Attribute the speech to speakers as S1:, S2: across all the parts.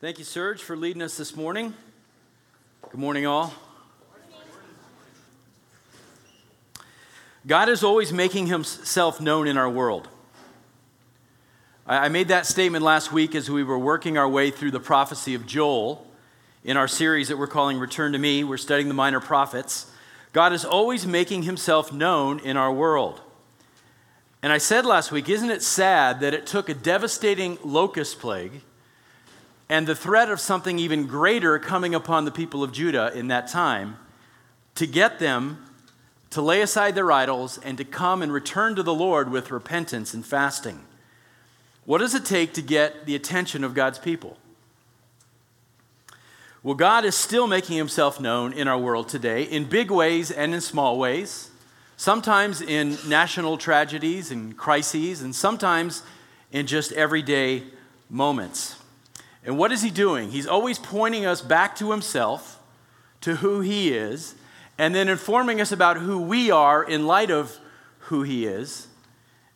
S1: Thank you, Serge, for leading us this morning. Good morning, all. God is always making himself known in our world. I made that statement last week as we were working our way through the prophecy of Joel in our series that we're calling Return to Me. We're studying the minor prophets. God is always making himself known in our world. And I said last week, isn't it sad that it took a devastating locust plague? And the threat of something even greater coming upon the people of Judah in that time to get them to lay aside their idols and to come and return to the Lord with repentance and fasting. What does it take to get the attention of God's people? Well, God is still making himself known in our world today in big ways and in small ways, sometimes in national tragedies and crises, and sometimes in just everyday moments. And what is he doing? He's always pointing us back to himself, to who he is, and then informing us about who we are in light of who he is,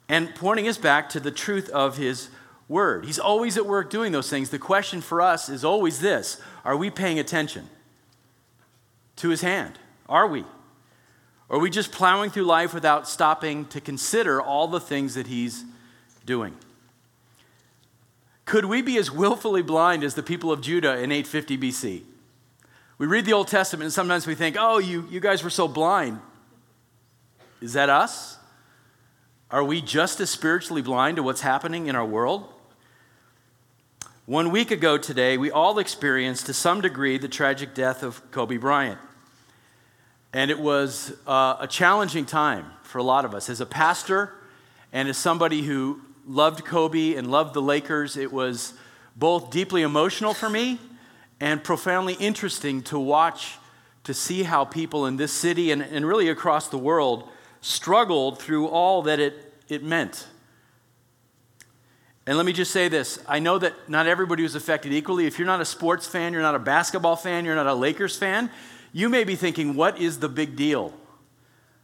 S1: and pointing us back to the truth of his word. He's always at work doing those things. The question for us is always this Are we paying attention to his hand? Are we? Or are we just plowing through life without stopping to consider all the things that he's doing? Could we be as willfully blind as the people of Judah in 850 BC? We read the Old Testament and sometimes we think, oh, you, you guys were so blind. Is that us? Are we just as spiritually blind to what's happening in our world? One week ago today, we all experienced to some degree the tragic death of Kobe Bryant. And it was uh, a challenging time for a lot of us. As a pastor and as somebody who loved Kobe and loved the Lakers. It was both deeply emotional for me and profoundly interesting to watch, to see how people in this city and, and really across the world struggled through all that it, it meant. And let me just say this I know that not everybody was affected equally. If you're not a sports fan, you're not a basketball fan, you're not a Lakers fan, you may be thinking, what is the big deal?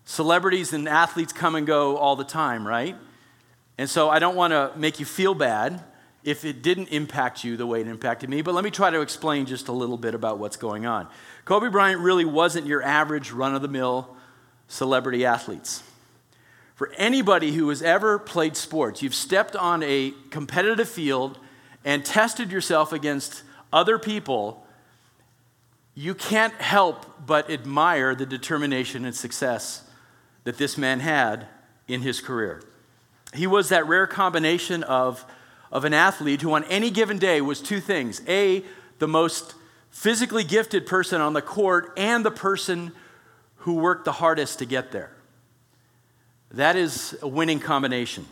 S1: Celebrities and athletes come and go all the time, right? And so I don't want to make you feel bad if it didn't impact you the way it impacted me, but let me try to explain just a little bit about what's going on. Kobe Bryant really wasn't your average run of the mill celebrity athletes. For anybody who has ever played sports, you've stepped on a competitive field and tested yourself against other people, you can't help but admire the determination and success that this man had in his career. He was that rare combination of, of an athlete who, on any given day, was two things A, the most physically gifted person on the court, and the person who worked the hardest to get there. That is a winning combination.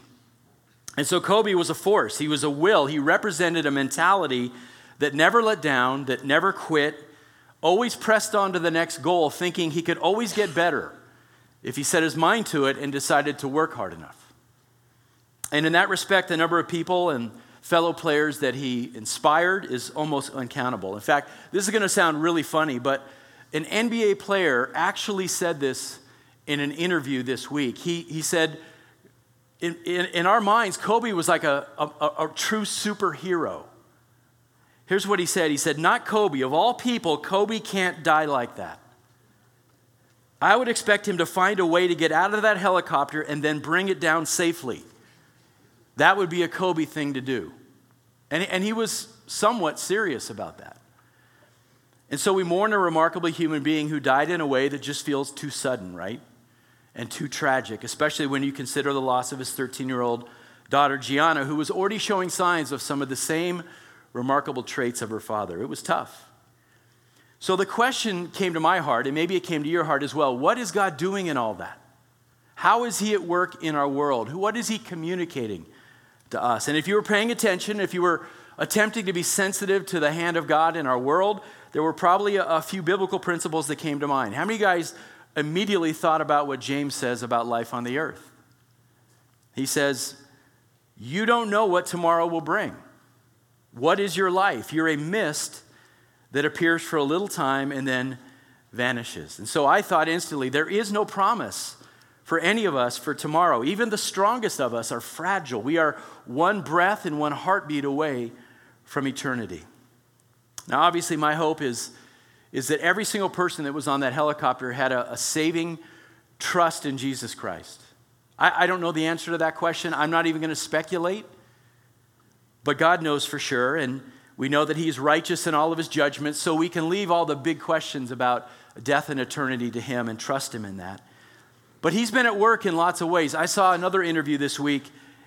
S1: And so Kobe was a force, he was a will, he represented a mentality that never let down, that never quit, always pressed on to the next goal, thinking he could always get better if he set his mind to it and decided to work hard enough. And in that respect, the number of people and fellow players that he inspired is almost uncountable. In fact, this is going to sound really funny, but an NBA player actually said this in an interview this week. He, he said, in, in, in our minds, Kobe was like a, a, a true superhero. Here's what he said He said, Not Kobe. Of all people, Kobe can't die like that. I would expect him to find a way to get out of that helicopter and then bring it down safely. That would be a Kobe thing to do. And, and he was somewhat serious about that. And so we mourn a remarkable human being who died in a way that just feels too sudden, right? And too tragic, especially when you consider the loss of his 13 year old daughter, Gianna, who was already showing signs of some of the same remarkable traits of her father. It was tough. So the question came to my heart, and maybe it came to your heart as well what is God doing in all that? How is He at work in our world? What is He communicating to us. And if you were paying attention, if you were attempting to be sensitive to the hand of God in our world, there were probably a, a few biblical principles that came to mind. How many guys immediately thought about what James says about life on the earth? He says, You don't know what tomorrow will bring. What is your life? You're a mist that appears for a little time and then vanishes. And so I thought instantly, there is no promise for any of us for tomorrow. Even the strongest of us are fragile. We are one breath and one heartbeat away from eternity. Now, obviously, my hope is, is that every single person that was on that helicopter had a, a saving trust in Jesus Christ. I, I don't know the answer to that question. I'm not even going to speculate. But God knows for sure, and we know that He's righteous in all of His judgments, so we can leave all the big questions about death and eternity to Him and trust Him in that. But He's been at work in lots of ways. I saw another interview this week,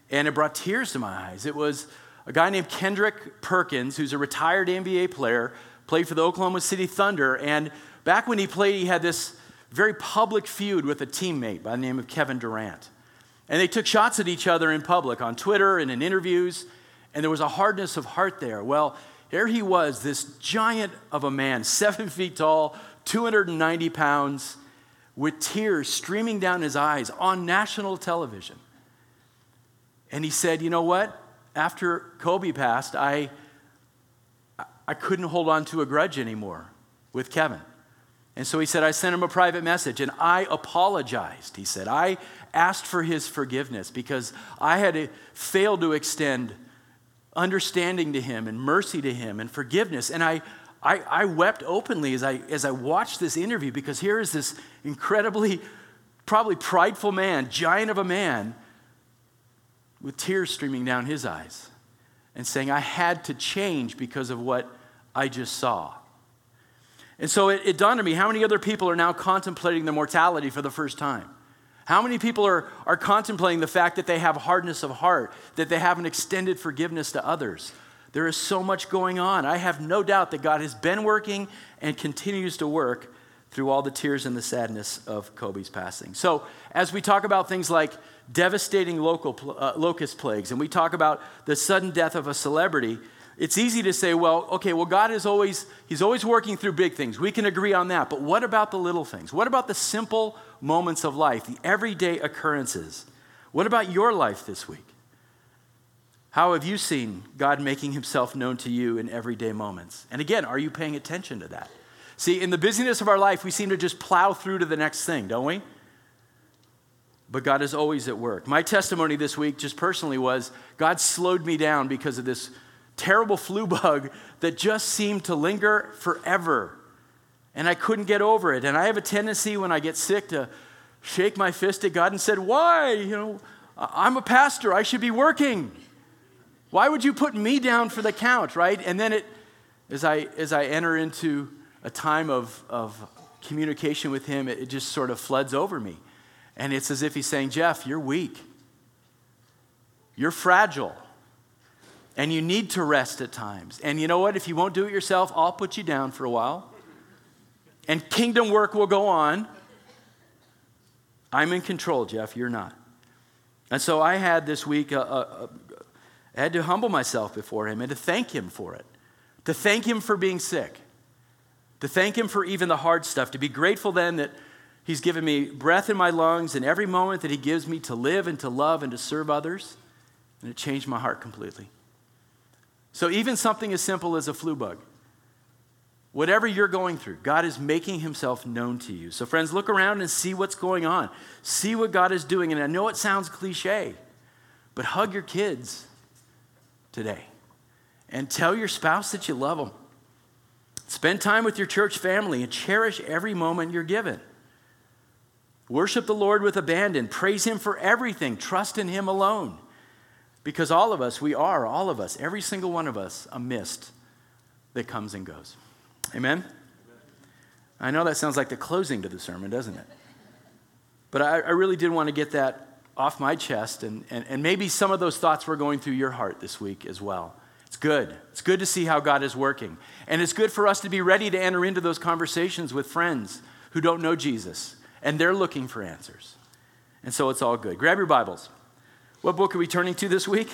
S1: and it brought tears to my eyes. It was a guy named Kendrick Perkins, who's a retired NBA player, played for the Oklahoma City Thunder. And back when he played, he had this very public feud with a teammate by the name of Kevin Durant. And they took shots at each other in public on Twitter and in interviews, and there was a hardness of heart there. Well, here he was, this giant of a man, seven feet tall, 290 pounds, with tears streaming down his eyes on national television. And he said, You know what? after Kobe passed, I, I couldn't hold on to a grudge anymore with Kevin. And so he said, I sent him a private message and I apologized. He said, I asked for his forgiveness because I had uh, failed to extend understanding to him and mercy to him and forgiveness. And I, I, I wept openly as I, as I watched this interview because here is this incredibly, probably prideful man, giant of a man, with tears streaming down his eyes and saying, I had to change because of what I just saw. And so it, it, dawned on me how many other people are now contemplating their mortality for the first time? How many people are, are contemplating the fact that they have hardness of heart, that they have an extended forgiveness to others? There is so much going on. I have no doubt that God has been working and continues to work through all the tears and the sadness of Kobe's passing. So, as we talk about things like devastating local, uh, locust plagues and we talk about the sudden death of a celebrity, it's easy to say, well, okay, well, God is always, He's always working through big things. We can agree on that. But what about the little things? What about the simple moments of life, the everyday occurrences? What about your life this week? How have you seen God making Himself known to you in everyday moments? And again, are you paying attention to that? See, in the busyness of our life, we seem to just plow through to the next thing, don't we? but God is always at work. My testimony this week, just personally, was God slowed me down because of this terrible flu bug that just seemed to linger forever. And I couldn't get over it. And I have a tendency when I get sick to shake my fist at God and said, Why? You know, I'm a pastor. I should be working. Why would you put me down for the count, right? And then it, as I, as I enter into a time of, of communication with Him, it, just sort of floods over me. And it's as if he's saying, Jeff, you're weak. You're fragile. And you need to rest at times. And you know what? If you won't do it yourself, I'll put you down for a while. And kingdom work will go on. I'm in control, Jeff. You're not. And so I had this week, a, a, a, I had to humble myself before him and to thank him for it. To thank him for being sick. To thank him for even the hard stuff. To be grateful then that He's given me breath in my lungs and every moment that He gives me to live and to love and to serve others. And it changed my heart completely. So, even something as simple as a flu bug, whatever you're going through, God is making Himself known to you. So, friends, look around and see what's going on. See what God is doing. And I know it sounds cliche, but hug your kids today and tell your spouse that you love them. Spend time with your church family and cherish every moment you're given. Worship the Lord with abandon. Praise Him for everything. Trust in Him alone. Because all of us, we are, all of us, every single one of us, a mist that comes and goes. Amen? I know that sounds like the closing to the sermon, doesn't it? But I, I really did want to get that off my chest, and, and, and maybe some of those thoughts were going through your heart this week as well. It's good. It's good to see how God is working. And it's good for us to be ready to enter into those conversations with friends who don't know Jesus and they're looking for answers. And so it's all good. Grab your Bibles. What book are we turning to this week?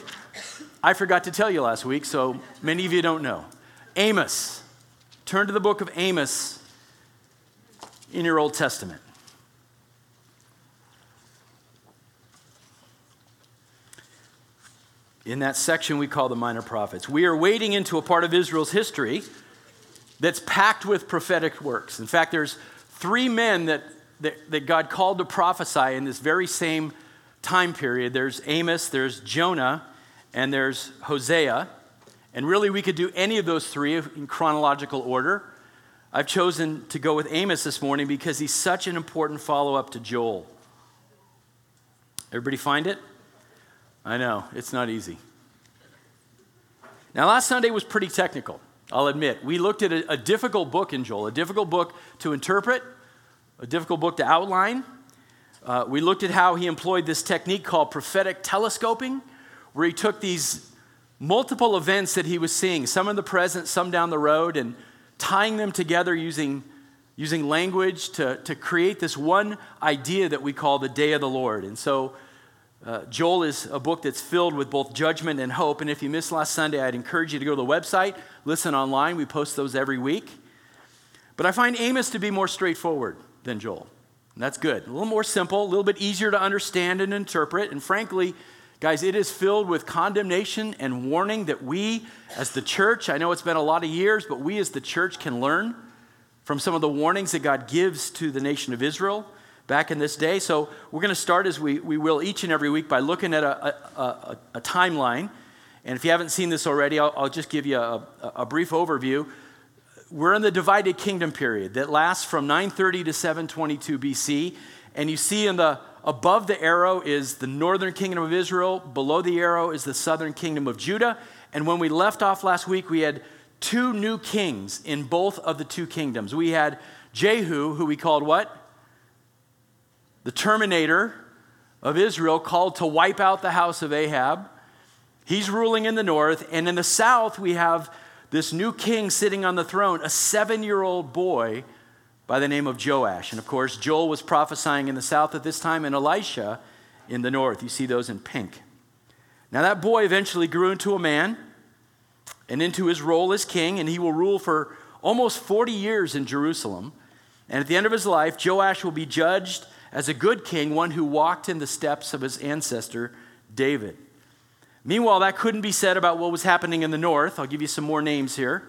S1: I forgot to tell you last week, so many of you don't know. Amos. Turn to the book of Amos in your Old Testament. In that section we call the Minor Prophets. We are wading into a part of Israel's history that's packed with prophetic works. In fact, there's three men that that, that God called to prophesy in this very same time period. There's Amos, there's Jonah, and there's Hosea. And really, we could do any of those three in chronological order. I've chosen to go with Amos this morning because he's such an important follow up to Joel. Everybody find it? I know, it's not easy. Now, last Sunday was pretty technical, I'll admit. We looked at a, a difficult book in Joel, a difficult book to interpret, a difficult book to outline. Uh, we looked at how he employed this technique called prophetic telescoping, where he took these multiple events that he was seeing, some in the present, some down the road, and tying them together using, using language to, to create this one idea that we call the day of the Lord. And so, uh, Joel is a book that's filled with both judgment and hope. And if you missed last Sunday, I'd encourage you to go to the website, listen online. We post those every week. But I find Amos to be more straightforward than Joel. And that's good. A little more simple, a little bit easier to understand and interpret. And frankly, guys, it is filled with condemnation and warning that we as the church, I know it's been a lot of years, but we as the church can learn from some of the warnings that God gives to the nation of Israel back in this day. So we're going to start as we, we will each and every week by looking at a, a, a, a timeline. And if you haven't seen this already, I'll, I'll just give you a, a brief overview we're in the divided kingdom period that lasts from 930 to 722 BC. And you see in the above the arrow is the northern kingdom of Israel, below the arrow is the southern kingdom of Judah. And when we left off last week, we had two new kings in both of the two kingdoms. We had Jehu, who we called what? The terminator of Israel, called to wipe out the house of Ahab. He's ruling in the north. And in the south, we have this new king sitting on the throne, a seven year old boy by the name of Joash. And of course, Joel was prophesying in the south at this time, and Elisha in the north. You see those in pink. Now, that boy eventually grew into a man and into his role as king, and he will rule for almost 40 years in Jerusalem. And at the end of his life, Joash will be judged as a good king, one who walked in the steps of his ancestor, David. Meanwhile, that couldn't be said about what was happening in the north. I'll give you some more names here.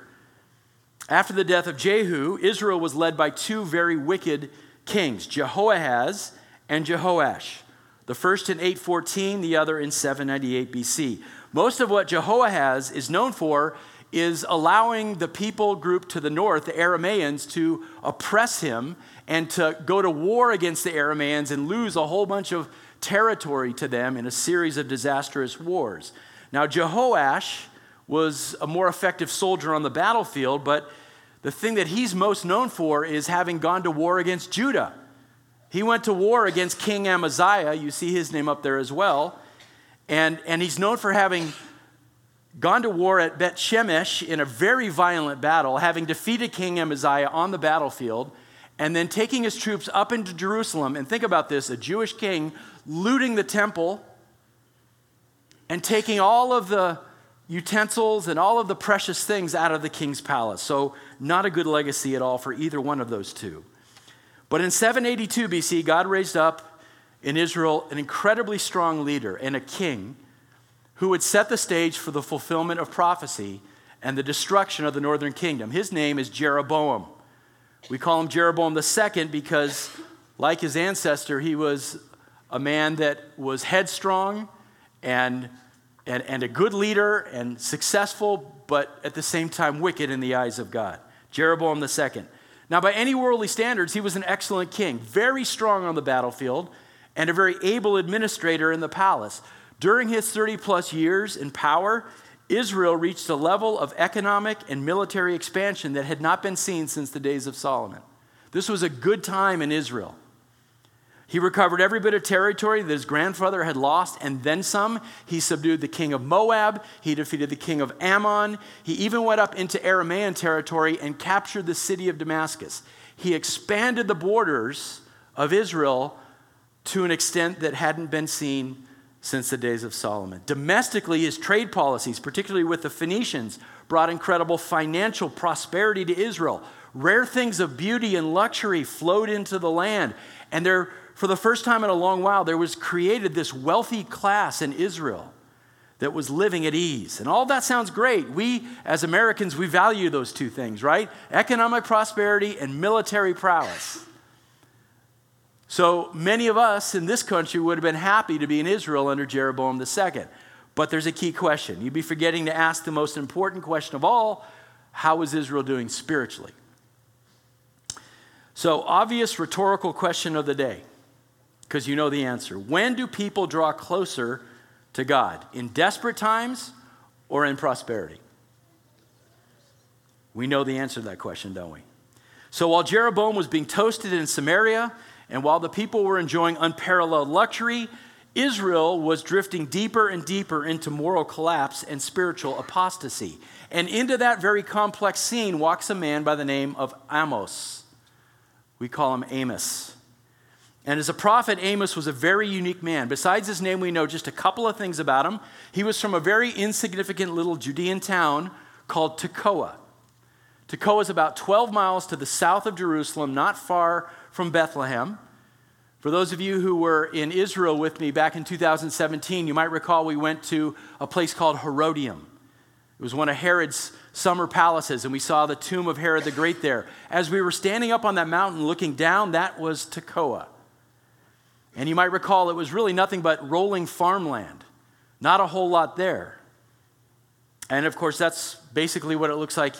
S1: After the death of Jehu, Israel was led by two very wicked kings, Jehoahaz and Jehoash. The first in 814, the other in 798 BC. Most of what Jehoahaz is known for is allowing the people group to the north, the Aramaeans, to oppress him and to go to war against the Aramaeans and lose a whole bunch of territory to them in a series of disastrous wars. Now, Jehoash was a more effective soldier on the battlefield, but the thing that he's most known for is having gone to war against Judah. He went to war against King Amaziah. You see his name up there as well. And, and he's known for having gone to war at Bet Shemesh in a very violent battle, having defeated King Amaziah on the battlefield, and then taking his troops up into Jerusalem. And think about this a Jewish king looting the temple and taking all of the utensils and all of the precious things out of the king's palace. So, not a good legacy at all for either one of those two. But in 782 BC, God raised up in Israel an incredibly strong leader and a king who would set the stage for the fulfillment of prophecy and the destruction of the northern kingdom. His name is Jeroboam. We call him Jeroboam second because, like his ancestor, he was a man that was headstrong and, and, and a good leader and successful, but at the same time wicked in the eyes of God. Jeroboam II. Now, by any worldly standards, he was an excellent king, very strong on the battlefield, and a very able administrator in the palace. During his 30 plus years in power, Israel reached a level of economic and military expansion that had not been seen since the days of Solomon. This was a good time in Israel. He recovered every bit of territory that his grandfather had lost and then some. He subdued the king of Moab. He defeated the king of Ammon. He even went up into Aramaean territory and captured the city of Damascus. He expanded the borders of Israel to an extent that hadn't been seen since the days of Solomon. Domestically, his trade policies, particularly with the Phoenicians, brought incredible financial prosperity to Israel. Rare things of beauty and luxury flowed into the land, and there for the first time in a long while, there was created this wealthy class in Israel that was living at ease. And all that sounds great. We, as Americans, we value those two things, right? Economic prosperity and military prowess. So many of us in this country would have been happy to be in Israel under Jeroboam II. But there's a key question. You'd be forgetting to ask the most important question of all how is Israel doing spiritually? So, obvious rhetorical question of the day, because you know the answer. When do people draw closer to God? In desperate times or in prosperity? We know the answer to that question, don't we? So while Jeroboam was being toasted in Samaria, and while the people were enjoying unparalleled luxury, Israel was drifting deeper and deeper into moral collapse and spiritual apostasy. And into that very complex scene walks a man by the name of Amos. We call him Amos. And as a prophet, Amos was a very unique man. Besides his name, we know just a couple of things about him. He was from a very insignificant little Judean town called Tekoa. Tekoa is about 12 miles to the south of Jerusalem, not far from Bethlehem. For those of you who were in Israel with me back in 2017, you might recall we went to a place called Herodium. It was one of Herod's summer palaces, and we saw the tomb of Herod the Great there. As we were standing up on that mountain looking down, that was Tekoa. And you might recall it was really nothing but rolling farmland, not a whole lot there. And of course, that's basically what it looks like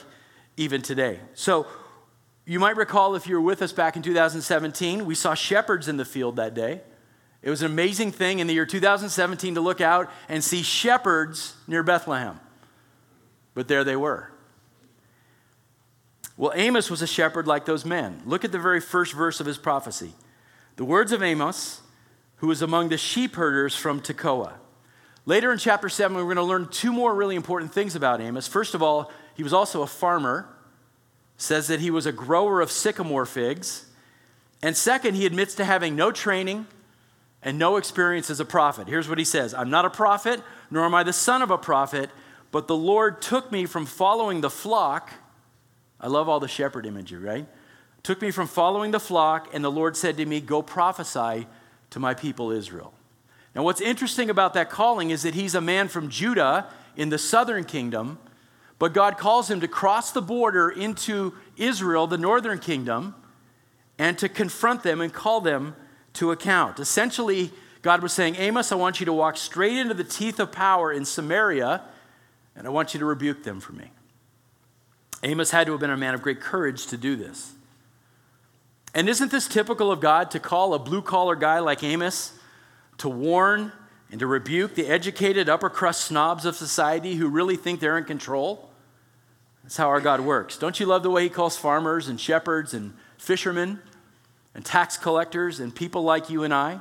S1: even today. So you might recall if you were with us back in 2017, we saw shepherds in the field that day. It was an amazing thing in the year 2017 to look out and see shepherds near Bethlehem. But there they were. Well, Amos was a shepherd like those men. Look at the very first verse of his prophecy. The words of Amos, who was among the sheep herders from Tekoa. Later in chapter 7, we're going to learn two more really important things about Amos. First of all, he was also a farmer, says that he was a grower of sycamore figs. And second, he admits to having no training and no experience as a prophet. Here's what he says I'm not a prophet, nor am I the son of a prophet, but the Lord took me from following the flock. I love all the shepherd imagery, right? Took me from following the flock, and the Lord said to me, Go prophesy to my people Israel. Now, what's interesting about that calling is that he's a man from Judah in the southern kingdom, but God calls him to cross the border into Israel, the northern kingdom, and to confront them and call them to account. Essentially, God was saying, Amos, I want you to walk straight into the teeth of power in Samaria and I want you to rebuke them for me. Amos had to have been a man of great courage to do this. And isn't this typical of God to call a blue collar guy like Amos to warn and to rebuke the educated upper crust snobs of society who really think they're in control? That's how our God works. Don't you love the way he calls farmers and shepherds and fishermen and tax collectors and people like you and I,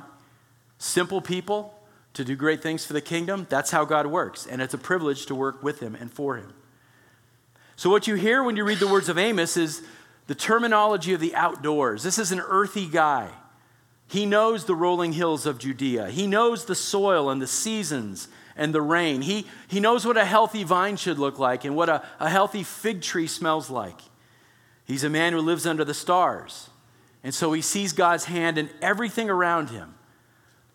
S1: simple people, to do great things for the kingdom. That's how God works, and it's a privilege to work with Him and for Him. So, what you hear when you read the words of Amos is the terminology of the outdoors. This is an earthy guy. He knows the rolling hills of Judea, he knows the soil and the seasons and the rain. He, he knows what a healthy vine should look like and what a, a healthy fig tree smells like. He's a man who lives under the stars. And so he sees God's hand in everything around him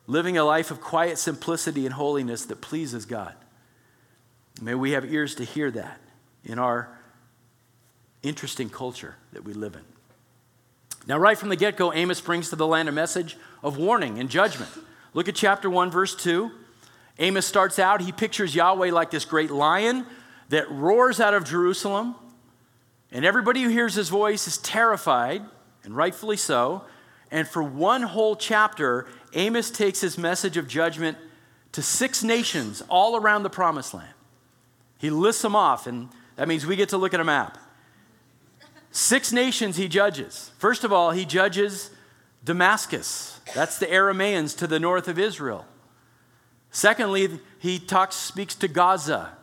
S1: living a life of quiet simplicity and holiness that pleases God. May we have ears to hear that in our interesting culture that we live in. Now, right from the get go, Amos brings to the land a message of warning and judgment. Look at chapter 1, verse 2. Amos starts out, he pictures Yahweh like this great lion that roars out of Jerusalem, and everybody who hears his voice is terrified, and rightfully so. And for one whole chapter, Amos takes his message of judgment to six nations all around the promised land. He lists them off, and that means we get to look at a map. Six nations he judges. First of all, he judges Damascus. That's the Aramaeans to the north of Israel. Secondly, he talks, speaks to Gaza,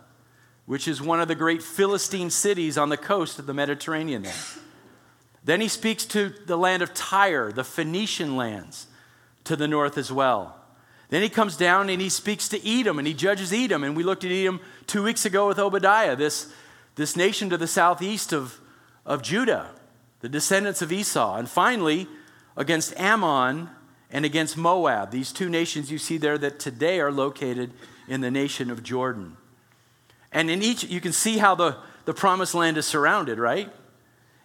S1: which is one of the great Philistine cities on the coast of the Mediterranean there. Then he speaks to the land of Tyre, the Phoenician lands to the north as well. Then he comes down and he speaks to Edom and he judges Edom. And we looked at Edom two weeks ago with Obadiah, this, this nation to the southeast of, of Judah, the descendants of Esau. And finally, against Ammon and against Moab, these two nations you see there that today are located in the nation of Jordan. And in each, you can see how the, the promised land is surrounded, right?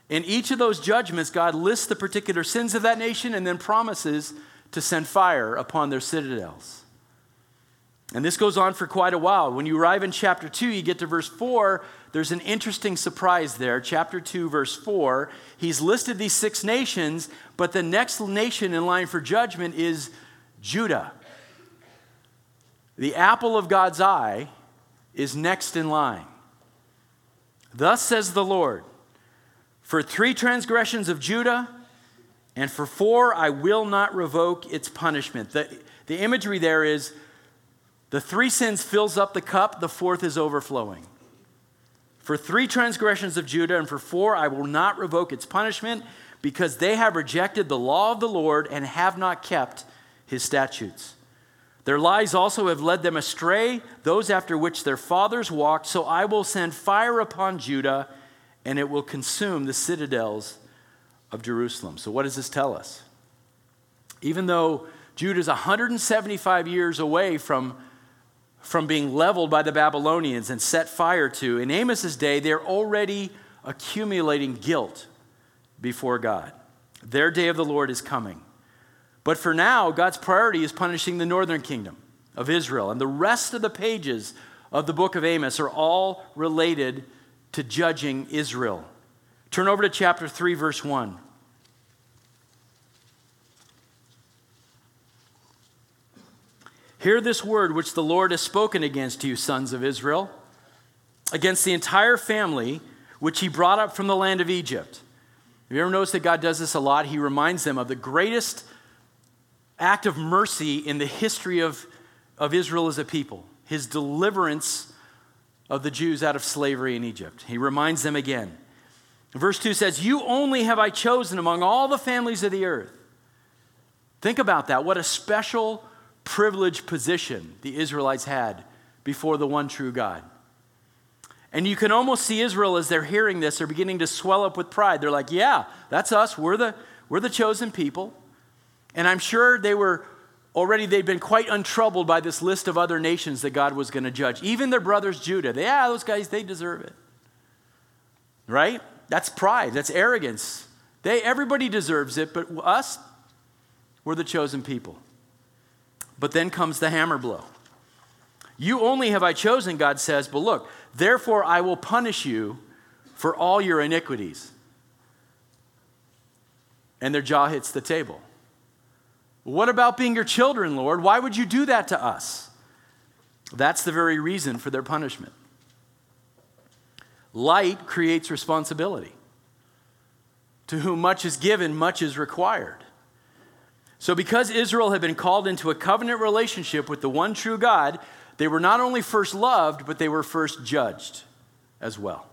S1: In each of those judgments, God lists the particular sins of that nation and then promises to send fire upon their citadels. And this goes on for quite a while. When you arrive in chapter 2, you get to verse 4, there's an interesting surprise there. Chapter 2, verse 4, he's listed these six nations, but the next nation in line for judgment is Judah. The apple of God's eye is next in line. Thus says the Lord For three transgressions of Judah, and for four I will not revoke its punishment. The, the imagery there is the three sins fills up the cup, the fourth is overflowing. For three transgressions of Judah and for four I will not revoke its punishment, because they have rejected the law of the Lord and have not kept his statutes. Their lies also have led them astray, those after which their fathers walked. So I will send fire upon Judah, and it will consume the citadels of Jerusalem. So, what does this tell us? Even though Judah is 175 years away from from being leveled by the Babylonians and set fire to, in Amos's day, they're already accumulating guilt before God. Their day of the Lord is coming. But for now, God's priority is punishing the northern kingdom of Israel. And the rest of the pages of the book of Amos are all related to judging Israel. Turn over to chapter 3, verse 1. Hear this word which the Lord has spoken against you, sons of Israel, against the entire family which he brought up from the land of Egypt. Have you ever noticed that God does this a lot? He reminds them of the greatest act of mercy in the history of, of Israel as a people, his deliverance of the Jews out of slavery in Egypt. He reminds them again. Verse 2 says, You only have I chosen among all the families of the earth. Think about that. What a special privileged position the Israelites had before the one true God. And you can almost see Israel as they're hearing this, they're beginning to swell up with pride. They're like, yeah, that's us. We're the, we're the chosen people. And I'm sure they were already, they'd been quite untroubled by this list of other nations that God was going to judge. Even their brothers, Judah. They, yeah, those guys, they deserve it. Right? That's pride. That's arrogance. They, everybody deserves it, but us, we're the chosen people. But then comes the hammer blow. You only have I chosen, God says, but look, therefore I will punish you for all your iniquities. And their jaw hits the table. What about being your children, Lord? Why would you do that to us? That's the very reason for their punishment. Light creates responsibility. To whom much is given, much is required. So, because Israel had been called into a covenant relationship with the one true God, they were not only first loved, but they were first judged as well.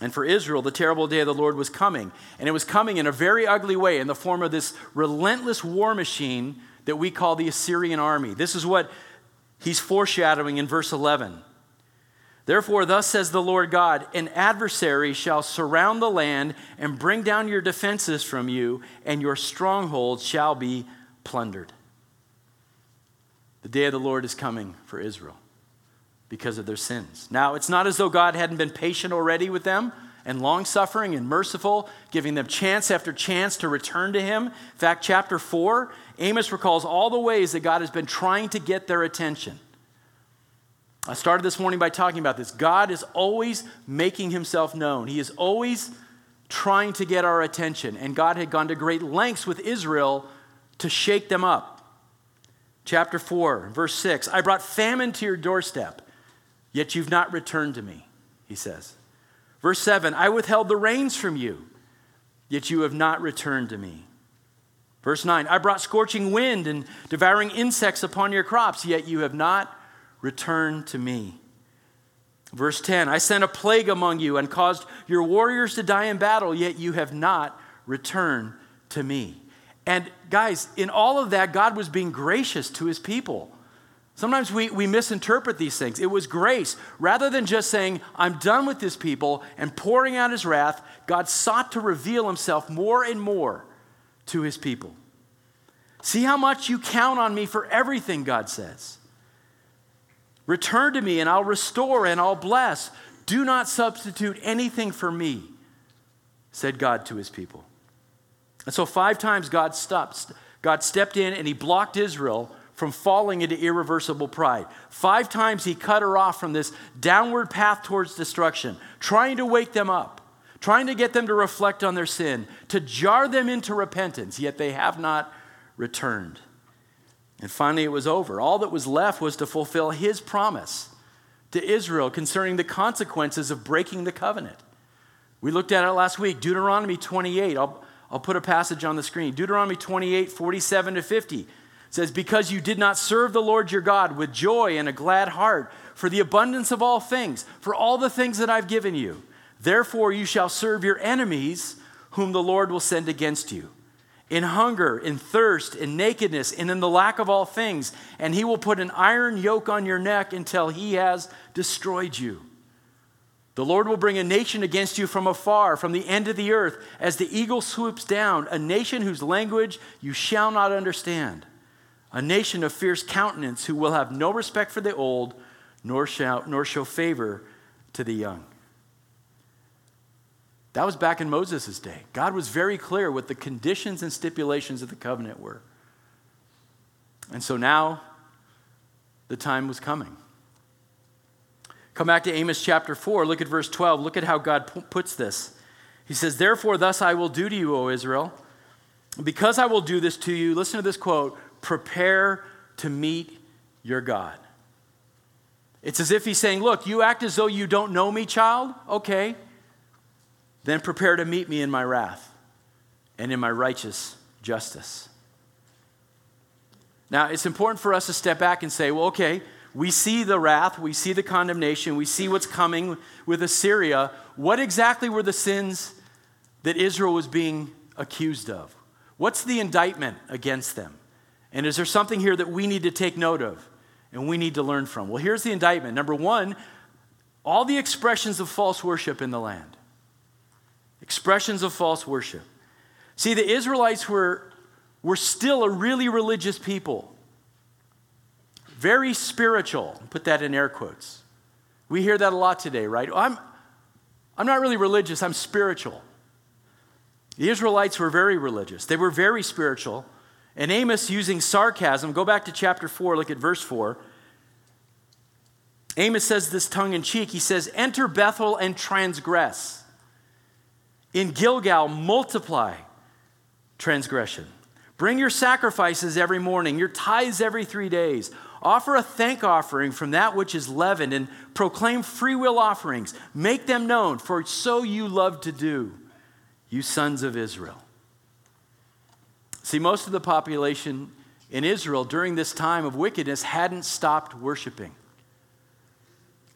S1: And for Israel, the terrible day of the Lord was coming. And it was coming in a very ugly way in the form of this relentless war machine that we call the Assyrian army. This is what he's foreshadowing in verse 11. Therefore, thus says the Lord God an adversary shall surround the land and bring down your defenses from you, and your strongholds shall be plundered. The day of the Lord is coming for Israel because of their sins. Now, it's not as though God hadn't been patient already with them and long suffering and merciful, giving them chance after chance to return to Him. In fact, chapter 4, Amos recalls all the ways that God has been trying to get their attention. I started this morning by talking about this. God is always making himself known, He is always trying to get our attention. And God had gone to great lengths with Israel to shake them up. Chapter 4, verse 6 I brought famine to your doorstep, yet you've not returned to me, he says. Verse 7 I withheld the rains from you, yet you have not returned to me. Verse 9 I brought scorching wind and devouring insects upon your crops, yet you have not Return to me. Verse 10 I sent a plague among you and caused your warriors to die in battle, yet you have not returned to me. And guys, in all of that, God was being gracious to his people. Sometimes we, we misinterpret these things. It was grace. Rather than just saying, I'm done with this people and pouring out his wrath, God sought to reveal himself more and more to his people. See how much you count on me for everything, God says. Return to me, and I'll restore and I'll bless. Do not substitute anything for me, said God to his people. And so, five times God stopped, God stepped in and he blocked Israel from falling into irreversible pride. Five times he cut her off from this downward path towards destruction, trying to wake them up, trying to get them to reflect on their sin, to jar them into repentance, yet they have not returned. And finally, it was over. All that was left was to fulfill his promise to Israel concerning the consequences of breaking the covenant. We looked at it last week, Deuteronomy 28. I'll, I'll put a passage on the screen. Deuteronomy 28, 47 to 50 says, Because you did not serve the Lord your God with joy and a glad heart for the abundance of all things, for all the things that I've given you, therefore you shall serve your enemies, whom the Lord will send against you. In hunger, in thirst, in nakedness, and in the lack of all things, and he will put an iron yoke on your neck until he has destroyed you. The Lord will bring a nation against you from afar, from the end of the earth, as the eagle swoops down, a nation whose language you shall not understand a nation of fierce countenance who will have no respect for the old, nor, shall, nor show favor to the young. That was back in Moses' day. God was very clear what the conditions and stipulations of the covenant were. And so now the time was coming. Come back to Amos chapter 4, look at verse 12. Look at how God puts this. He says, Therefore, thus I will do to you, O Israel. Because I will do this to you, listen to this quote prepare to meet your God. It's as if he's saying, Look, you act as though you don't know me, child? Okay. Then prepare to meet me in my wrath and in my righteous justice. Now, it's important for us to step back and say, well, okay, we see the wrath, we see the condemnation, we see what's coming with Assyria. What exactly were the sins that Israel was being accused of? What's the indictment against them? And is there something here that we need to take note of and we need to learn from? Well, here's the indictment. Number one, all the expressions of false worship in the land. Expressions of false worship. See, the Israelites were, were still a really religious people, very spiritual. Put that in air quotes. We hear that a lot today, right? I'm, I'm not really religious, I'm spiritual. The Israelites were very religious, they were very spiritual. And Amos, using sarcasm, go back to chapter 4, look at verse 4. Amos says this tongue in cheek. He says, Enter Bethel and transgress. In Gilgal, multiply transgression. Bring your sacrifices every morning, your tithes every three days. Offer a thank offering from that which is leavened, and proclaim freewill offerings. Make them known, for so you love to do, you sons of Israel. See, most of the population in Israel during this time of wickedness hadn't stopped worshiping.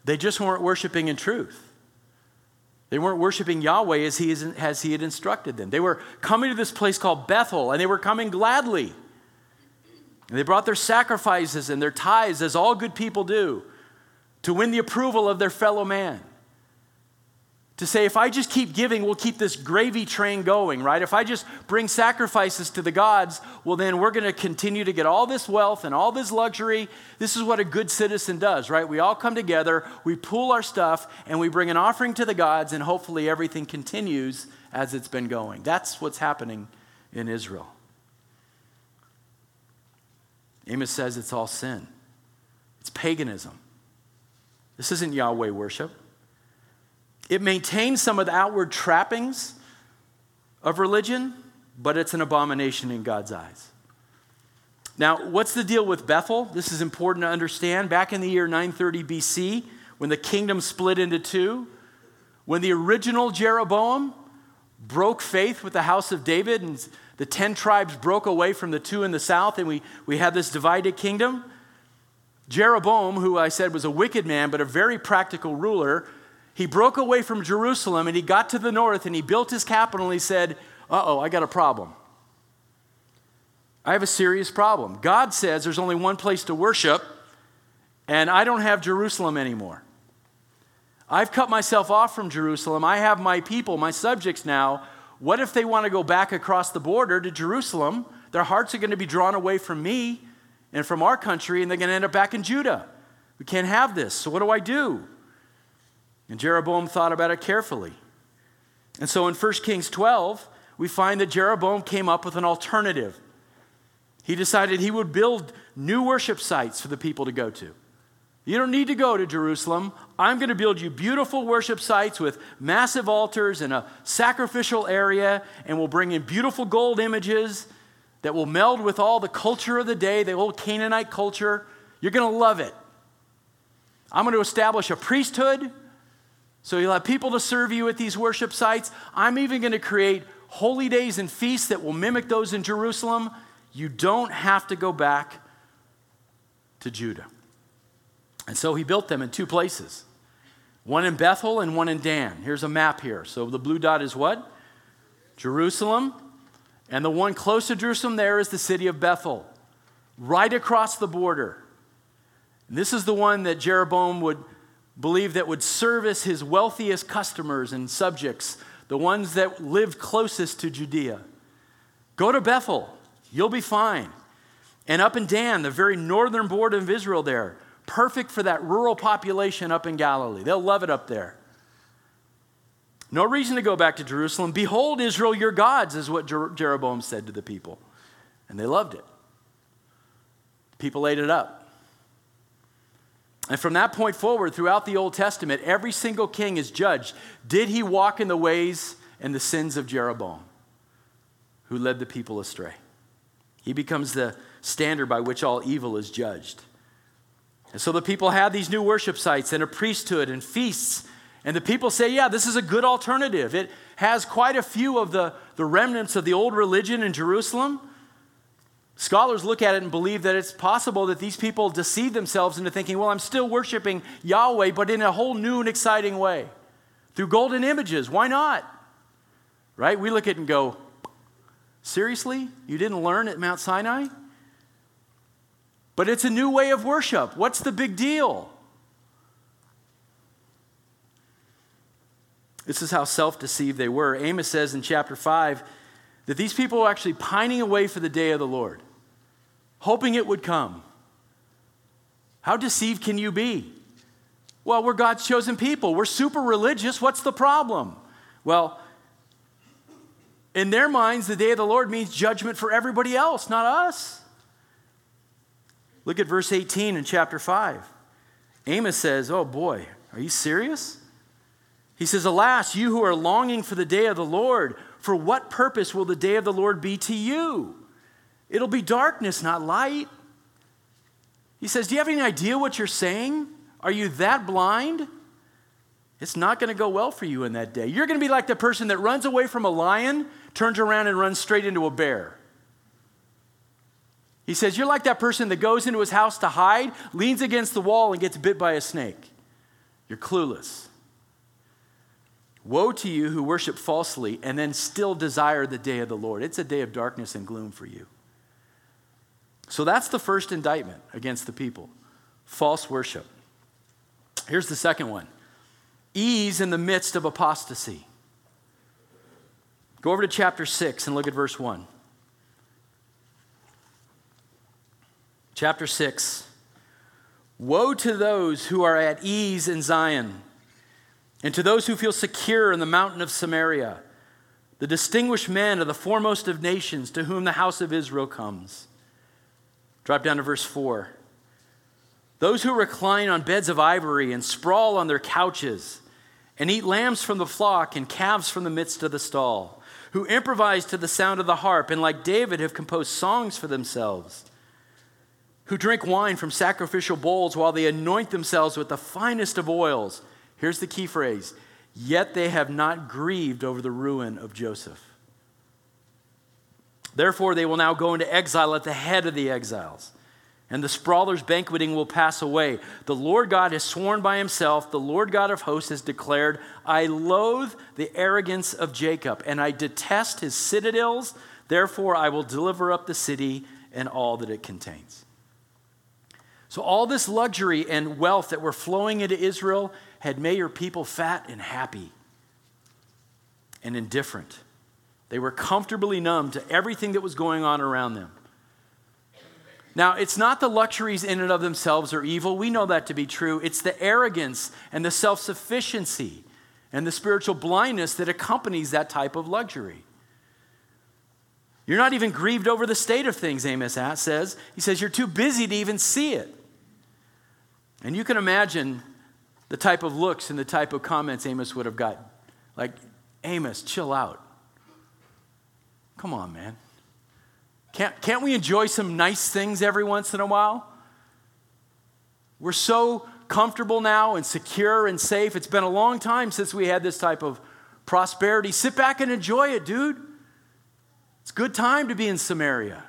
S1: They just weren't worshiping in truth. They weren't worshiping Yahweh as he, as he had instructed them. They were coming to this place called Bethel, and they were coming gladly. And they brought their sacrifices and their tithes, as all good people do, to win the approval of their fellow man to say, if I just keep giving, we'll keep this gravy train going, right? If I just bring sacrifices to the gods, well, then we're going to continue to get all this wealth and all this luxury. This is what a good citizen does, right? We all come together, we pool our stuff, and we bring an offering to the gods, and hopefully everything continues as it's been going. That's what's happening in Israel. Amos says it's all sin, it's paganism. This isn't Yahweh worship. It maintains some of the outward trappings of religion, but it's an abomination in God's eyes. Now, what's the deal with Bethel? This is important to understand. Back in the year 930 BC, when the kingdom split into two, when the original Jeroboam broke faith with the house of David and the 10 tribes broke away from the two in the south and we, we had this divided kingdom, Jeroboam, who I said was a wicked man but a very practical ruler, he broke away from Jerusalem and he got to the north and he built his capital and he said, Uh oh, I got a problem. I have a serious problem. God says there's only one place to worship, and I don't have Jerusalem anymore. I've cut myself off from Jerusalem. I have my people, my subjects now. What if they want to go back across the border to Jerusalem? Their hearts are going to be drawn away from me and from our country, and they're going to end up back in Judah. We can't have this. So, what do I do? And Jeroboam thought about it carefully. And so in 1 Kings 12, we find that Jeroboam came up with an alternative. he decided he would build new worship sites for the people to go to. You don't need to go to Jerusalem. I'm going to build you beautiful worship sites with massive altars and a sacrificial area, and we'll bring in beautiful gold images that will meld with all the culture of the day, the old Canaanite culture. You're going to love it. I'm going to establish a priesthood, so you'll have people to serve you at these worship sites. I'm even going to create holy days and feasts that will mimic those in Jerusalem. You don't have to go back to Judah. And so he built them in two places one in Bethel and one in Dan. Here's a map here. So the blue dot is what? Jerusalem. And the one close to Jerusalem there is the city of Bethel, right across the border. And this is the one that Jeroboam would believe that would service his wealthiest customers and subjects, the ones that lived closest to Judea. Go to Bethel, you'll be fine. And up in Dan, the very northern border of Israel, there, perfect for that rural population up in Galilee. They'll love it up there. No reason to go back to Jerusalem. Behold, Israel, your gods, is what Jer- Jeroboam said to the people. And they loved it. People ate it up. And from that point forward, throughout the Old Testament, every single king is judged. Did he walk in the ways and the sins of Jeroboam, who led the people astray? He becomes the standard by which all evil is judged. And so the people had these new worship sites and a priesthood and feasts and the people say, yeah, this is a good alternative. It has quite a few of the, the remnants of the old religion in Jerusalem. Scholars look at it and believe that it's possible that these people deceive themselves into thinking, well, I'm still worshiping Yahweh, but in a whole new and exciting way through golden images. Why not? Right? We look at it and go, seriously? You didn't learn at Mount Sinai? But it's a new way of worship. What's the big deal? This is how self deceived they were. Amos says in chapter 5 that these people were actually pining away for the day of the Lord, hoping it would come. How deceived can you be? Well, we're God's chosen people. We're super religious. What's the problem? Well, in their minds, the day of the Lord means judgment for everybody else, not us. Look at verse 18 in chapter 5. Amos says, Oh boy, are you serious? He says, Alas, you who are longing for the day of the Lord, for what purpose will the day of the Lord be to you? It'll be darkness, not light. He says, Do you have any idea what you're saying? Are you that blind? It's not going to go well for you in that day. You're going to be like the person that runs away from a lion, turns around and runs straight into a bear. He says, You're like that person that goes into his house to hide, leans against the wall, and gets bit by a snake. You're clueless. Woe to you who worship falsely and then still desire the day of the Lord. It's a day of darkness and gloom for you. So that's the first indictment against the people false worship. Here's the second one ease in the midst of apostasy. Go over to chapter 6 and look at verse 1. Chapter 6 Woe to those who are at ease in Zion and to those who feel secure in the mountain of Samaria, the distinguished men of the foremost of nations to whom the house of Israel comes. Drop down to verse 4. Those who recline on beds of ivory and sprawl on their couches and eat lambs from the flock and calves from the midst of the stall, who improvise to the sound of the harp and, like David, have composed songs for themselves, who drink wine from sacrificial bowls while they anoint themselves with the finest of oils Here's the key phrase Yet they have not grieved over the ruin of Joseph. Therefore, they will now go into exile at the head of the exiles, and the sprawlers' banqueting will pass away. The Lord God has sworn by himself, the Lord God of hosts has declared, I loathe the arrogance of Jacob, and I detest his citadels. Therefore, I will deliver up the city and all that it contains. So, all this luxury and wealth that were flowing into Israel had made your people fat and happy and indifferent. They were comfortably numb to everything that was going on around them. Now, it's not the luxuries in and of themselves are evil. We know that to be true. It's the arrogance and the self sufficiency and the spiritual blindness that accompanies that type of luxury. You're not even grieved over the state of things, Amos says. He says, You're too busy to even see it. And you can imagine the type of looks and the type of comments Amos would have gotten. Like, Amos, chill out. Come on, man. Can't, can't we enjoy some nice things every once in a while? We're so comfortable now and secure and safe. It's been a long time since we had this type of prosperity. Sit back and enjoy it, dude. It's a good time to be in Samaria.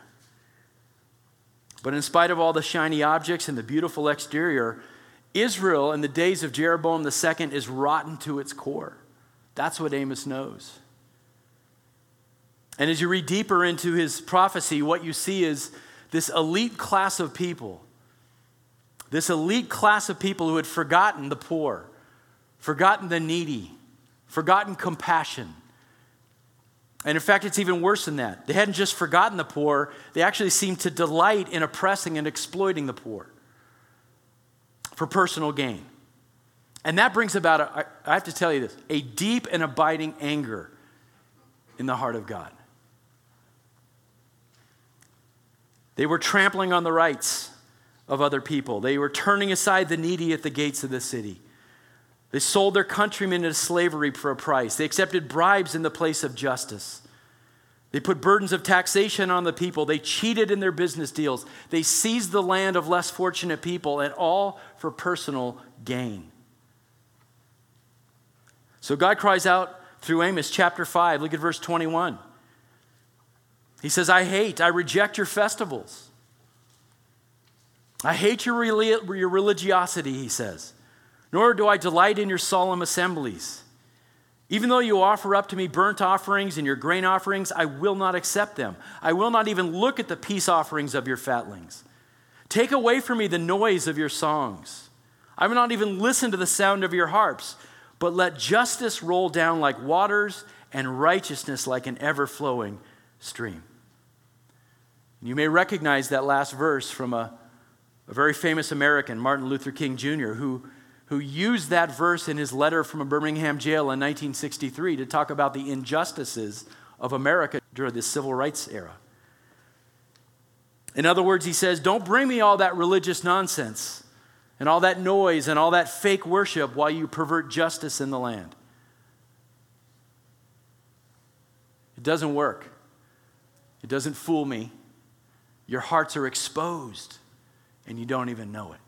S1: But in spite of all the shiny objects and the beautiful exterior, Israel in the days of Jeroboam II is rotten to its core. That's what Amos knows. And as you read deeper into his prophecy, what you see is this elite class of people, this elite class of people who had forgotten the poor, forgotten the needy, forgotten compassion. And in fact, it's even worse than that. They hadn't just forgotten the poor, they actually seemed to delight in oppressing and exploiting the poor for personal gain. And that brings about, a, I have to tell you this, a deep and abiding anger in the heart of God. They were trampling on the rights of other people. They were turning aside the needy at the gates of the city. They sold their countrymen into slavery for a price. They accepted bribes in the place of justice. They put burdens of taxation on the people. They cheated in their business deals. They seized the land of less fortunate people, and all for personal gain. So God cries out through Amos chapter 5. Look at verse 21. He says, I hate, I reject your festivals. I hate your, religiosity, he says, nor do I delight in your solemn assemblies. Even though you offer up to me burnt offerings and your grain offerings, I will not accept them. I will not even look at the peace offerings of your fatlings. Take away from me the noise of your songs. I will not even listen to the sound of your harps, but let justice roll down like waters and righteousness like an ever flowing stream. You may recognize that last verse from a, a very famous American, Martin Luther King Jr., who who used that verse in his letter from a Birmingham jail in 1963 to talk about the injustices of America during the civil rights era. In other words, he says, Don't bring me all that religious nonsense and all that noise and all that fake worship while you pervert justice in the land. It doesn't work, it doesn't fool me. Your hearts are exposed and you don't even know it.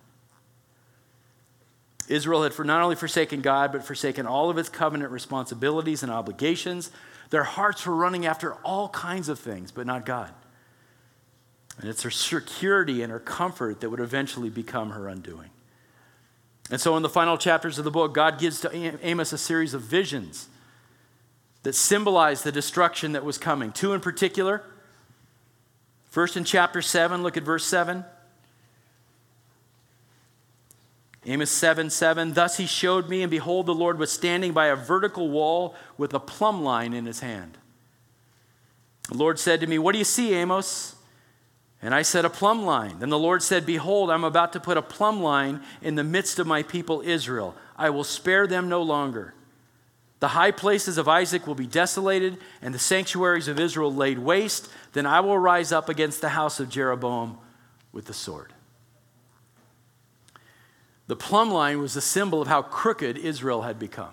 S1: Israel had for not only forsaken God, but forsaken all of its covenant responsibilities and obligations. Their hearts were running after all kinds of things, but not God. And it's her security and her comfort that would eventually become her undoing. And so, in the final chapters of the book, God gives to Amos a series of visions that symbolize the destruction that was coming. Two in particular. First, in chapter 7, look at verse 7. Amos 7 7. Thus he showed me, and behold, the Lord was standing by a vertical wall with a plumb line in his hand. The Lord said to me, What do you see, Amos? And I said, A plumb line. Then the Lord said, Behold, I'm about to put a plumb line in the midst of my people Israel. I will spare them no longer. The high places of Isaac will be desolated, and the sanctuaries of Israel laid waste. Then I will rise up against the house of Jeroboam with the sword. The plumb line was a symbol of how crooked Israel had become,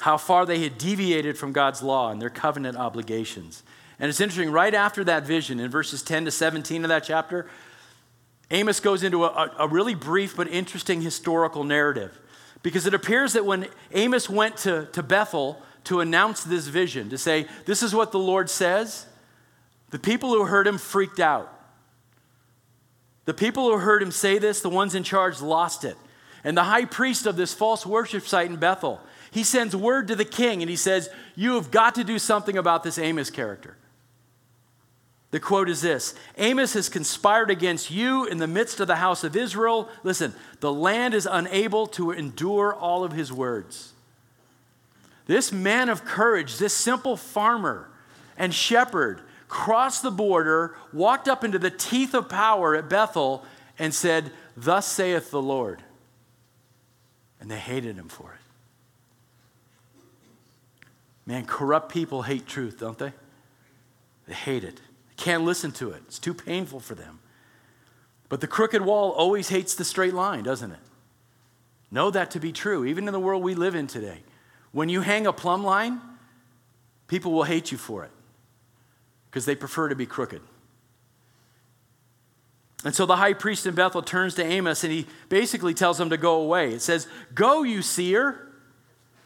S1: how far they had deviated from God's law and their covenant obligations. And it's interesting, right after that vision, in verses 10 to 17 of that chapter, Amos goes into a, a really brief but interesting historical narrative. Because it appears that when Amos went to, to Bethel to announce this vision, to say, This is what the Lord says, the people who heard him freaked out. The people who heard him say this, the ones in charge, lost it. And the high priest of this false worship site in Bethel, he sends word to the king and he says, You have got to do something about this Amos character. The quote is this Amos has conspired against you in the midst of the house of Israel. Listen, the land is unable to endure all of his words. This man of courage, this simple farmer and shepherd, crossed the border, walked up into the teeth of power at Bethel, and said, Thus saith the Lord. And they hated him for it. Man, corrupt people hate truth, don't they? They hate it. They can't listen to it. It's too painful for them. But the crooked wall always hates the straight line, doesn't it? Know that to be true, even in the world we live in today. When you hang a plumb line, people will hate you for it because they prefer to be crooked. And so the high priest in Bethel turns to Amos and he basically tells him to go away. It says, Go, you seer,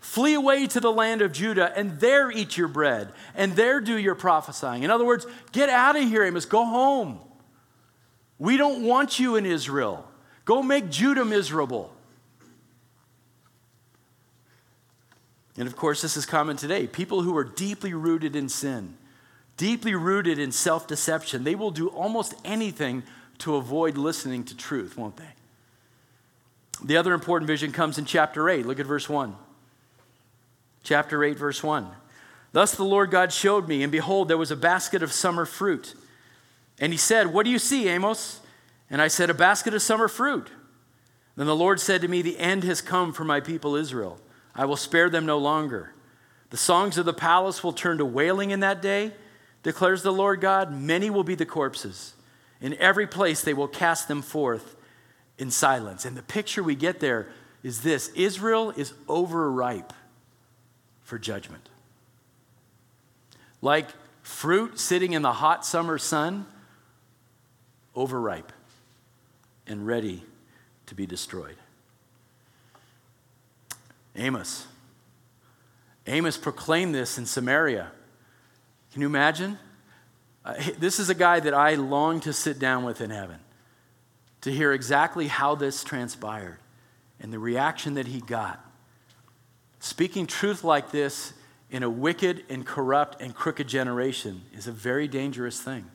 S1: flee away to the land of Judah, and there eat your bread, and there do your prophesying. In other words, get out of here, Amos, go home. We don't want you in Israel. Go make Judah miserable. And of course, this is common today. People who are deeply rooted in sin, deeply rooted in self deception, they will do almost anything to avoid listening to truth, won't they? The other important vision comes in chapter 8. Look at verse 1. Chapter 8, verse 1. Thus the Lord God showed me, and behold, there was a basket of summer fruit. And he said, What do you see, Amos? And I said, A basket of summer fruit. Then the Lord said to me, The end has come for my people Israel. I will spare them no longer. The songs of the palace will turn to wailing in that day, declares the Lord God. Many will be the corpses. In every place they will cast them forth in silence. And the picture we get there is this Israel is overripe for judgment. Like fruit sitting in the hot summer sun, overripe and ready to be destroyed. Amos. Amos proclaimed this in Samaria. Can you imagine? Uh, this is a guy that I long to sit down with in heaven to hear exactly how this transpired and the reaction that he got. Speaking truth like this in a wicked and corrupt and crooked generation is a very dangerous thing.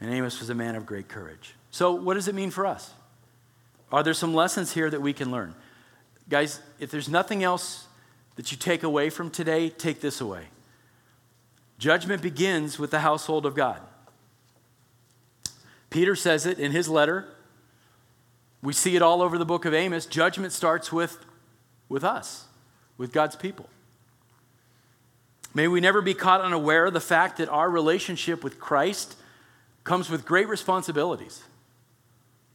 S1: And Amos was a man of great courage. So, what does it mean for us? Are there some lessons here that we can learn? Guys, if there's nothing else that you take away from today, take this away. Judgment begins with the household of God. Peter says it in his letter. We see it all over the book of Amos. Judgment starts with, with us, with God's people. May we never be caught unaware of the fact that our relationship with Christ comes with great responsibilities.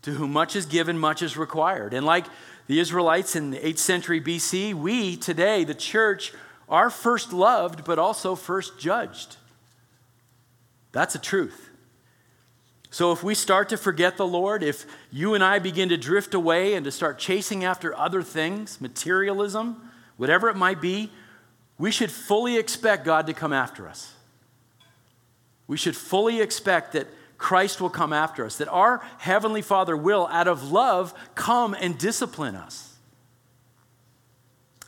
S1: To whom much is given, much is required. And like the Israelites in the 8th century BC, we today, the church, are first loved, but also first judged. That's a truth. So if we start to forget the Lord, if you and I begin to drift away and to start chasing after other things, materialism, whatever it might be, we should fully expect God to come after us. We should fully expect that Christ will come after us, that our Heavenly Father will, out of love, come and discipline us.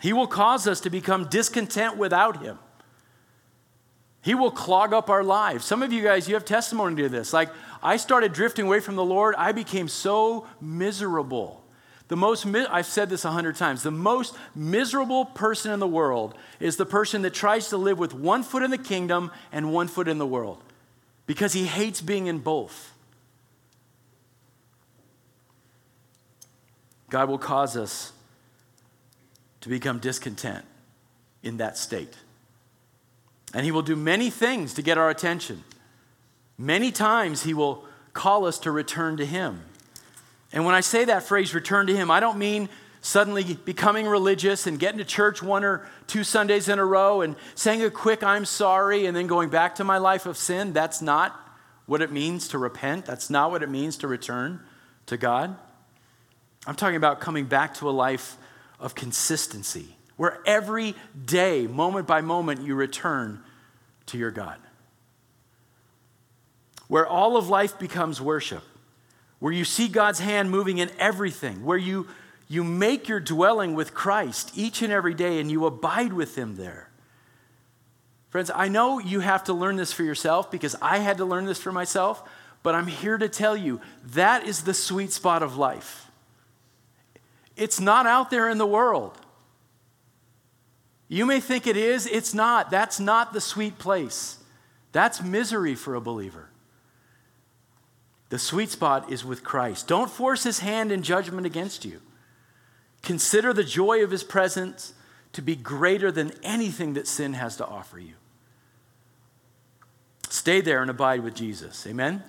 S1: He will cause us to become discontent without Him. He will clog up our lives. Some of you guys, you have testimony to this. Like, I started drifting away from the Lord, I became so miserable. The most, I've said this a hundred times, the most miserable person in the world is the person that tries to live with one foot in the kingdom and one foot in the world because he hates being in both. God will cause us to become discontent in that state. And he will do many things to get our attention. Many times he will call us to return to him. And when I say that phrase, return to him, I don't mean suddenly becoming religious and getting to church one or two Sundays in a row and saying a quick I'm sorry and then going back to my life of sin. That's not what it means to repent. That's not what it means to return to God. I'm talking about coming back to a life of consistency where every day, moment by moment, you return to your God. Where all of life becomes worship, where you see God's hand moving in everything, where you you make your dwelling with Christ each and every day and you abide with Him there. Friends, I know you have to learn this for yourself because I had to learn this for myself, but I'm here to tell you that is the sweet spot of life. It's not out there in the world. You may think it is, it's not. That's not the sweet place. That's misery for a believer. The sweet spot is with Christ. Don't force his hand in judgment against you. Consider the joy of his presence to be greater than anything that sin has to offer you. Stay there and abide with Jesus. Amen?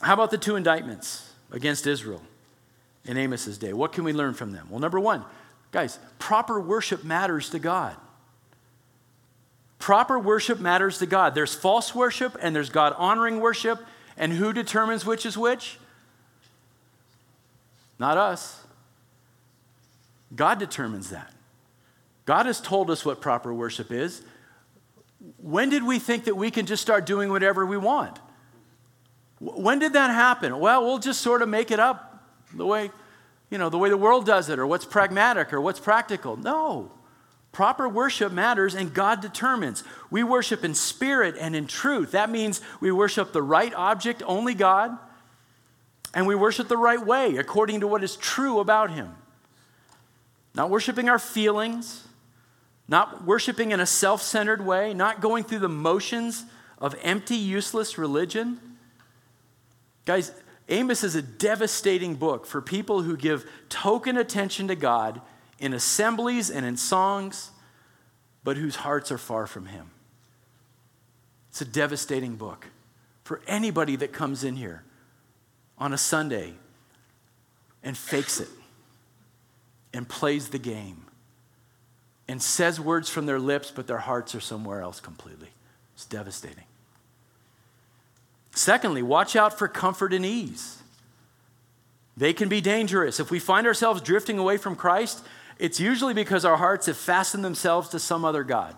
S1: How about the two indictments against Israel in Amos's day? What can we learn from them? Well, number one, guys, proper worship matters to God. Proper worship matters to God. There's false worship and there's God honoring worship. And who determines which is which? Not us. God determines that. God has told us what proper worship is. When did we think that we can just start doing whatever we want? When did that happen? Well, we'll just sort of make it up the way, you know, the way the world does it or what's pragmatic or what's practical. No. Proper worship matters and God determines. We worship in spirit and in truth. That means we worship the right object, only God, and we worship the right way according to what is true about Him. Not worshiping our feelings, not worshiping in a self centered way, not going through the motions of empty, useless religion. Guys, Amos is a devastating book for people who give token attention to God in assemblies and in songs, but whose hearts are far from Him. It's a devastating book for anybody that comes in here on a Sunday and fakes it and plays the game and says words from their lips, but their hearts are somewhere else completely. It's devastating. Secondly, watch out for comfort and ease. They can be dangerous. If we find ourselves drifting away from Christ, it's usually because our hearts have fastened themselves to some other God,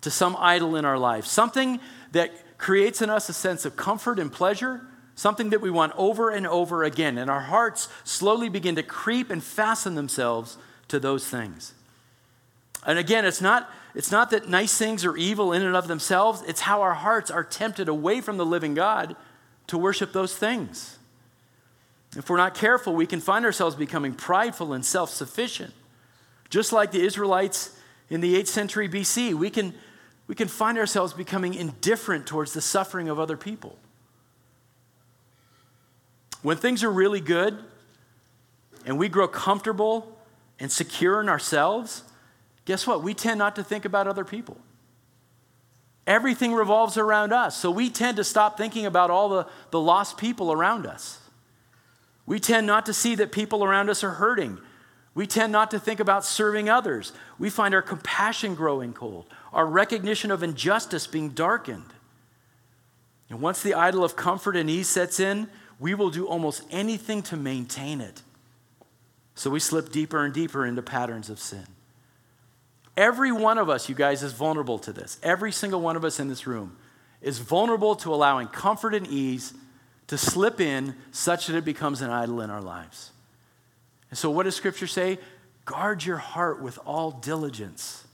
S1: to some idol in our life, something that creates in us a sense of comfort and pleasure, something that we want over and over again. And our hearts slowly begin to creep and fasten themselves to those things. And again, it's not, it's not that nice things are evil in and of themselves, it's how our hearts are tempted away from the living God to worship those things. If we're not careful, we can find ourselves becoming prideful and self sufficient. Just like the Israelites in the 8th century BC, we can, we can find ourselves becoming indifferent towards the suffering of other people. When things are really good and we grow comfortable and secure in ourselves, guess what? We tend not to think about other people. Everything revolves around us. So we tend to stop thinking about all the, the lost people around us. We tend not to see that people around us are hurting. We tend not to think about serving others. We find our compassion growing cold, our recognition of injustice being darkened. And once the idol of comfort and ease sets in, we will do almost anything to maintain it. So we slip deeper and deeper into patterns of sin. Every one of us, you guys, is vulnerable to this. Every single one of us in this room is vulnerable to allowing comfort and ease to slip in such that it becomes an idol in our lives. And so, what does Scripture say? Guard your heart with all diligence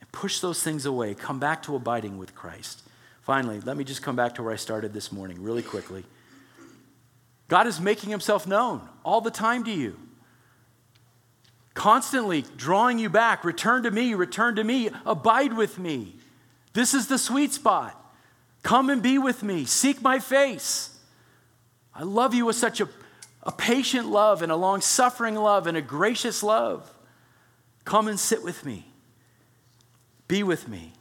S1: and push those things away. Come back to abiding with Christ. Finally, let me just come back to where I started this morning really quickly. God is making himself known all the time to you constantly drawing you back. Return to me, return to me, abide with me. This is the sweet spot. Come and be with me, seek my face. I love you with such a, a patient love and a long suffering love and a gracious love. Come and sit with me, be with me.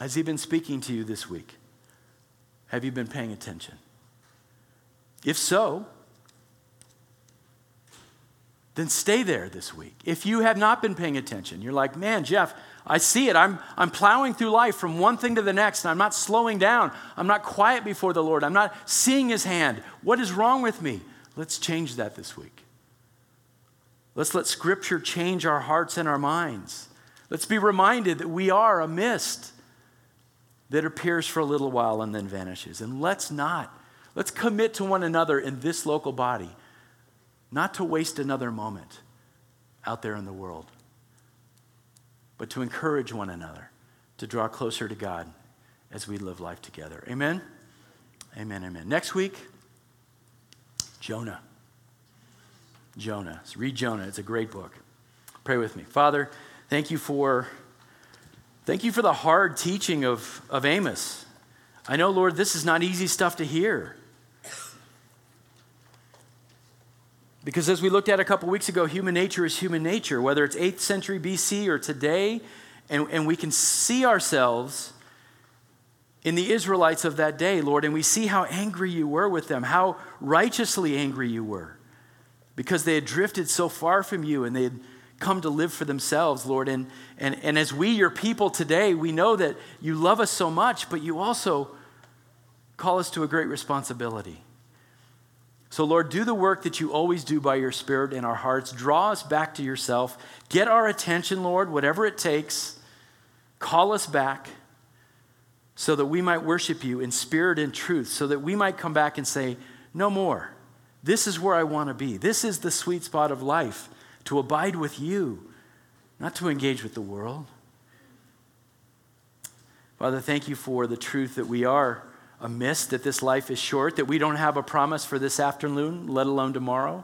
S1: Has he been speaking to you this week? Have you been paying attention? If so, then stay there this week. If you have not been paying attention, you're like, man, Jeff, I see it. I'm, I'm plowing through life from one thing to the next, and I'm not slowing down. I'm not quiet before the Lord. I'm not seeing His hand. What is wrong with me? Let's change that this week. Let's let Scripture change our hearts and our minds. Let's be reminded that we are a mist that appears for a little while and then vanishes. And let's not. Let's commit to one another in this local body not to waste another moment out there in the world, but to encourage one another to draw closer to God as we live life together. Amen? Amen, amen. Next week, Jonah. Jonah. So read Jonah. It's a great book. Pray with me. Father, thank you for thank you for the hard teaching of, of Amos. I know, Lord, this is not easy stuff to hear. Because as we looked at a couple weeks ago, human nature is human nature, whether it's 8th century BC or today And, and we can see ourselves in the Israelites of that day, Lord, and we see how angry you were with them, how righteously angry you were, because they had drifted so far from you and they had come to live for themselves, Lord. And, and, and as we, your people today, we know that you love us so much, but you also call us to a great responsibility. So, Lord, do the work that you always do by your Spirit in our hearts. Draw us back to yourself. Get our attention, Lord, whatever it takes. Call us back so that we might worship you in spirit and truth, so that we might come back and say, No more. This is where I want to be. This is the sweet spot of life to abide with you, not to engage with the world. Father, thank you for the truth that we are a mist, that this life is short, that we don't have a promise for this afternoon, let alone tomorrow.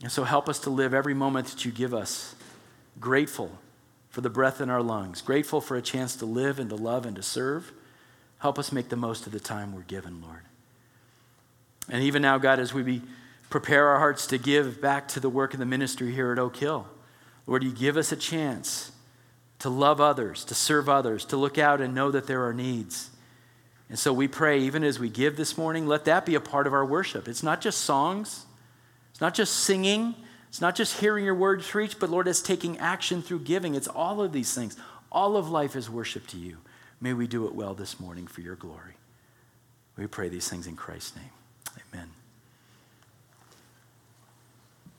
S1: And so help us to live every moment that you give us grateful for the breath in our lungs, grateful for a chance to live and to love and to serve. Help us make the most of the time we're given, Lord. And even now, God, as we prepare our hearts to give back to the work of the ministry here at Oak Hill, Lord, you give us a chance to love others, to serve others, to look out and know that there are needs. And so we pray, even as we give this morning, let that be a part of our worship. It's not just songs, it's not just singing, it's not just hearing your words preached, but Lord, it's taking action through giving. It's all of these things. All of life is worship to you. May we do it well this morning for your glory. We pray these things in Christ's name. Amen.